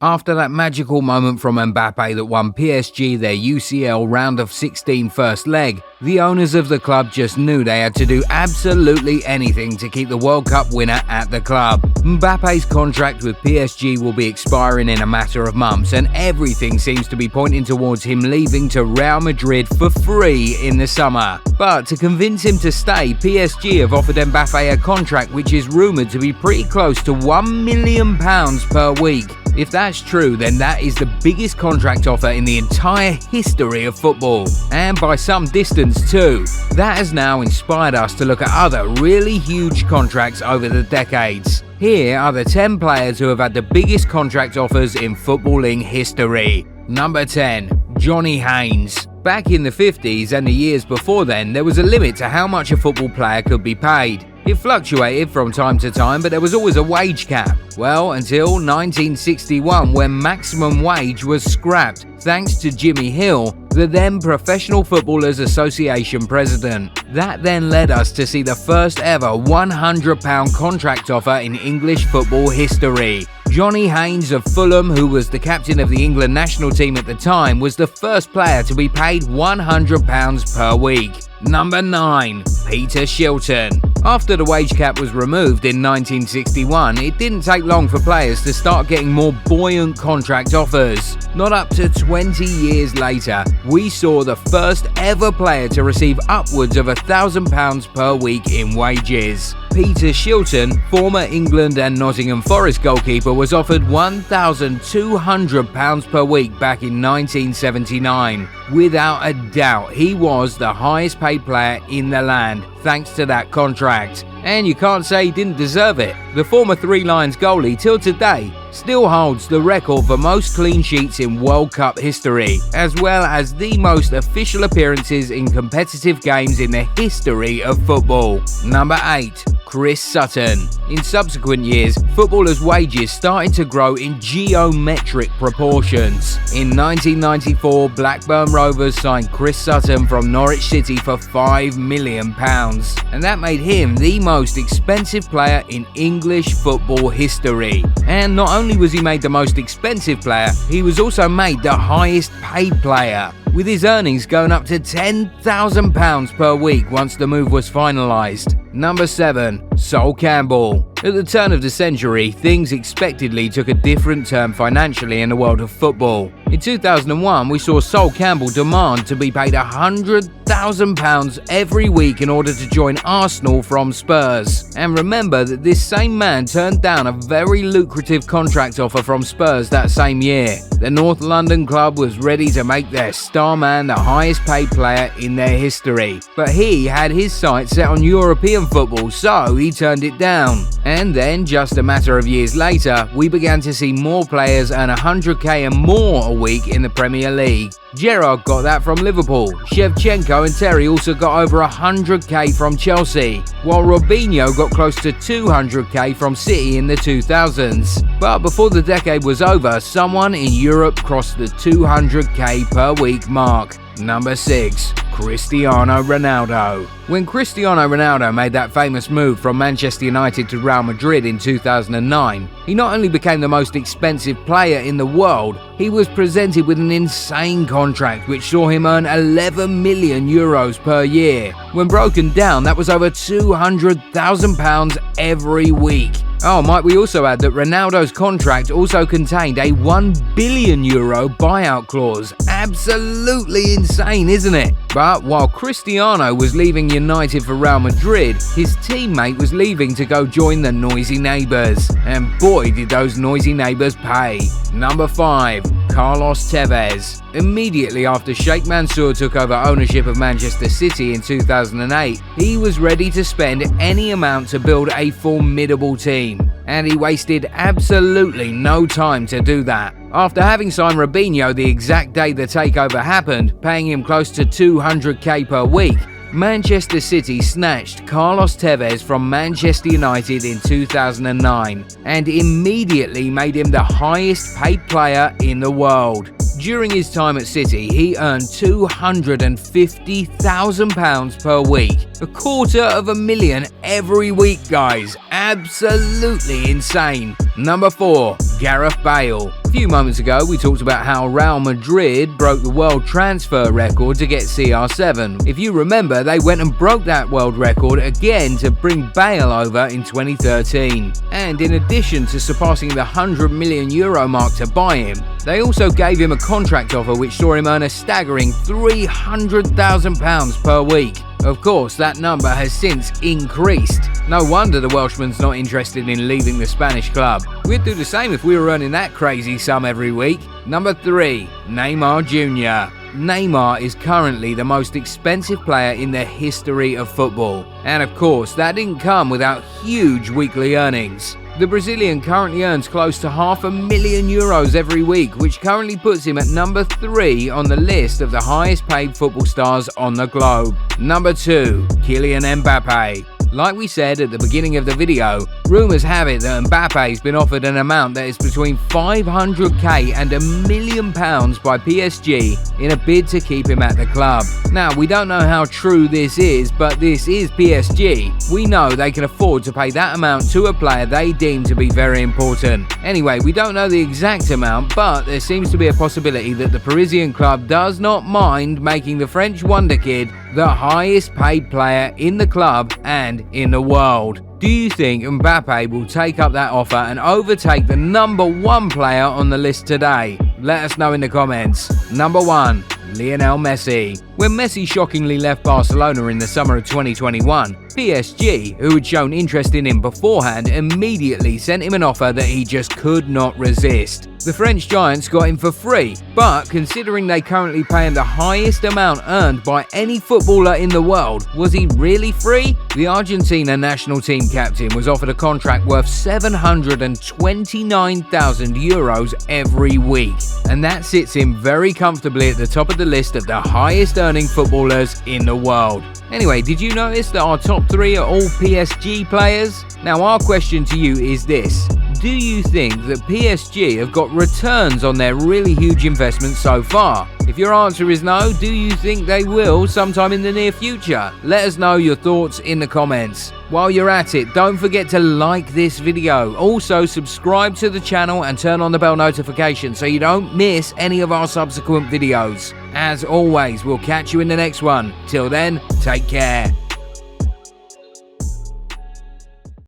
After that magical moment from Mbappe that won PSG their UCL round of 16 first leg, the owners of the club just knew they had to do absolutely anything to keep the World Cup winner at the club. Mbappe's contract with PSG will be expiring in a matter of months, and everything seems to be pointing towards him leaving to Real Madrid for free in the summer. But to convince him to stay, PSG have offered Mbappe a contract which is rumoured to be pretty close to £1 million per week. If that's true, then that is the biggest contract offer in the entire history of football, and by some distance too. That has now inspired us to look at other really huge contracts over the decades. Here are the 10 players who have had the biggest contract offers in footballing history. Number 10, Johnny Haynes. Back in the 50s and the years before then, there was a limit to how much a football player could be paid. It fluctuated from time to time, but there was always a wage cap. Well, until 1961, when maximum wage was scrapped, thanks to Jimmy Hill, the then Professional Footballers Association president. That then led us to see the first ever £100 contract offer in English football history. Johnny Haynes of Fulham, who was the captain of the England national team at the time, was the first player to be paid £100 per week. Number 9. Peter Shilton. After the wage cap was removed in 1961, it didn't take long for players to start getting more buoyant contract offers. Not up to 20 years later, we saw the first ever player to receive upwards of £1,000 per week in wages. Peter Shilton, former England and Nottingham Forest goalkeeper, was offered £1,200 per week back in 1979. Without a doubt, he was the highest paid player in the land thanks to that contract. And you can't say he didn't deserve it. The former Three Lions goalie, till today, still holds the record for most clean sheets in World Cup history, as well as the most official appearances in competitive games in the history of football. Number 8. Chris Sutton. In subsequent years, footballers' wages started to grow in geometric proportions. In 1994, Blackburn Rovers signed Chris Sutton from Norwich City for £5 million, and that made him the most expensive player in English football history. And not only was he made the most expensive player, he was also made the highest paid player with his earnings going up to £10,000 per week once the move was finalised. Number 7. Sol Campbell. At the turn of the century, things expectedly took a different turn financially in the world of football. In 2001, we saw Sol Campbell demand to be paid £100,000 every week in order to join Arsenal from Spurs. And remember that this same man turned down a very lucrative contract offer from Spurs that same year. The North London club was ready to make their star man the highest paid player in their history. But he had his sights set on European football, so he turned it down. And then, just a matter of years later, we began to see more players earn 100k and more a week in the Premier League. Gerrard got that from Liverpool. Shevchenko and Terry also got over 100k from Chelsea, while Robinho got close to 200k from City in the 2000s. But before the decade was over, someone in Europe crossed the 200k per week mark. Number 6. Cristiano Ronaldo. When Cristiano Ronaldo made that famous move from Manchester United to Real Madrid in 2009, he not only became the most expensive player in the world, he was presented with an insane contract which saw him earn 11 million euros per year. When broken down, that was over 200,000 pounds every week. Oh, might we also add that Ronaldo's contract also contained a 1 billion euro buyout clause? Absolutely insane, isn't it? But while Cristiano was leaving United for Real Madrid, his teammate was leaving to go join the noisy neighbours. And boy, did those noisy neighbours pay. Number 5. Carlos Tevez. Immediately after Sheikh Mansour took over ownership of Manchester City in 2008, he was ready to spend any amount to build a formidable team. And he wasted absolutely no time to do that. After having signed Robinho the exact day the takeover happened, paying him close to 200k per week, Manchester City snatched Carlos Tevez from Manchester United in 2009 and immediately made him the highest paid player in the world. During his time at City, he earned £250,000 per week, a quarter of a million every week, guys. Absolutely insane. Number 4. Gareth Bale. A few moments ago, we talked about how Real Madrid broke the world transfer record to get CR7. If you remember, they went and broke that world record again to bring Bale over in 2013. And in addition to surpassing the 100 million euro mark to buy him, they also gave him a contract offer which saw him earn a staggering £300,000 per week. Of course, that number has since increased. No wonder the Welshman's not interested in leaving the Spanish club. We'd do the same if we were earning that crazy sum every week. Number 3, Neymar Jr. Neymar is currently the most expensive player in the history of football. And of course, that didn't come without huge weekly earnings. The Brazilian currently earns close to half a million euros every week, which currently puts him at number three on the list of the highest paid football stars on the globe. Number two, Kylian Mbappe. Like we said at the beginning of the video, rumours have it that Mbappe's been offered an amount that is between 500k and a million pounds by PSG in a bid to keep him at the club. Now, we don't know how true this is, but this is PSG. We know they can afford to pay that amount to a player they deem to be very important. Anyway, we don't know the exact amount, but there seems to be a possibility that the Parisian club does not mind making the French wonder kid the highest paid player in the club and in the world. Do you think Mbappe will take up that offer and overtake the number one player on the list today? Let us know in the comments. Number one, Lionel Messi. When Messi shockingly left Barcelona in the summer of 2021, PSG, who had shown interest in him beforehand, immediately sent him an offer that he just could not resist. The French Giants got him for free, but considering they currently pay him the highest amount earned by any footballer in the world, was he really free? The Argentina national team captain was offered a contract worth 729,000 euros every week, and that sits him very comfortably at the top of the list of the highest footballers in the world. Anyway, did you notice that our top three are all PSG players? Now, our question to you is this Do you think that PSG have got returns on their really huge investment so far? If your answer is no, do you think they will sometime in the near future? Let us know your thoughts in the comments. While you're at it, don't forget to like this video. Also, subscribe to the channel and turn on the bell notification so you don't miss any of our subsequent videos. As always, we'll catch you in the next one. Till then, take care.